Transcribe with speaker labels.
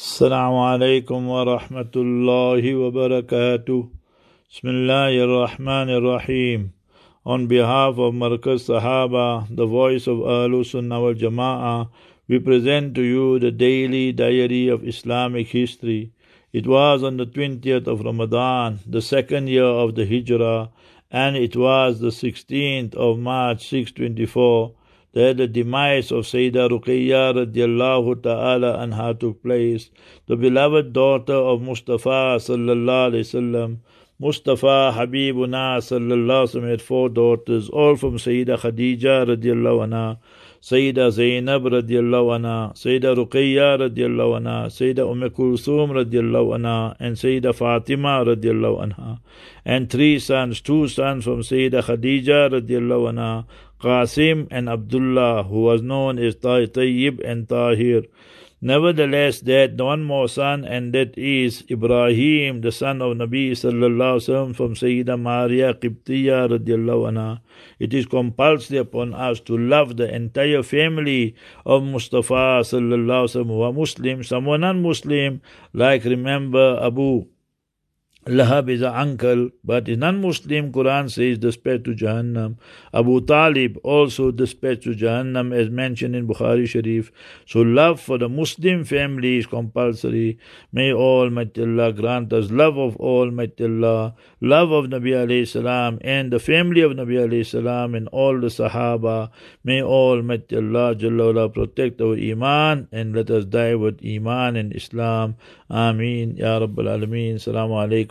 Speaker 1: السلام عليكم ورحمة الله وبركاته بسم الله الرحمن الرحيم On behalf of Markaz Sahaba, the voice of Ahlul Sunnah wal Jama'ah, we present to you the daily diary of Islamic history. It was on the 20th of Ramadan, the second year of the Hijrah, and it was the 16th of March 624 that the demise of Sayyidah Ruqayya radiallahu ta'ala anha took place, the beloved daughter of Mustafa sallallahu alayhi wasallam. Mustafa Habibuna sallallahu alayhi had four daughters, all from Sayyidah Khadija radiallahu anha. Sayyida Zainab radiallahu anha, Sayyida Ruqayya radiallahu anha, Sayyida Umm Kulthum radiallahu anha, and Sayyida Fatima radiallahu anha. And three sons, two sons from Sayyida Khadija radiallahu anha, Qasim and Abdullah, who was known as Tayyib and Tahir. Nevertheless, that one more son, and that is Ibrahim, the son of Nabi sallallahu alaihi from Sayyida Maria Qibtiya radiallahu anha. It is compulsory upon us to love the entire family of Mustafa sallallahu alaihi are Muslim, some were non-Muslim, like remember Abu Lahab is an uncle, but in non-Muslim Quran says dispatched to Jahannam. Abu Talib also dispatched to Jahannam as mentioned in Bukhari Sharif. So love for the Muslim family is compulsory. May Almighty Allah grant us love of Almighty Allah, love of Nabi alayhi salam and the family of Nabi alayhi salam and all the Sahaba. May Almighty Allah Jalla protect our Iman and let us die with Iman and Islam. Ameen. Ya Rabbal Alameen. Assalamu alaikum.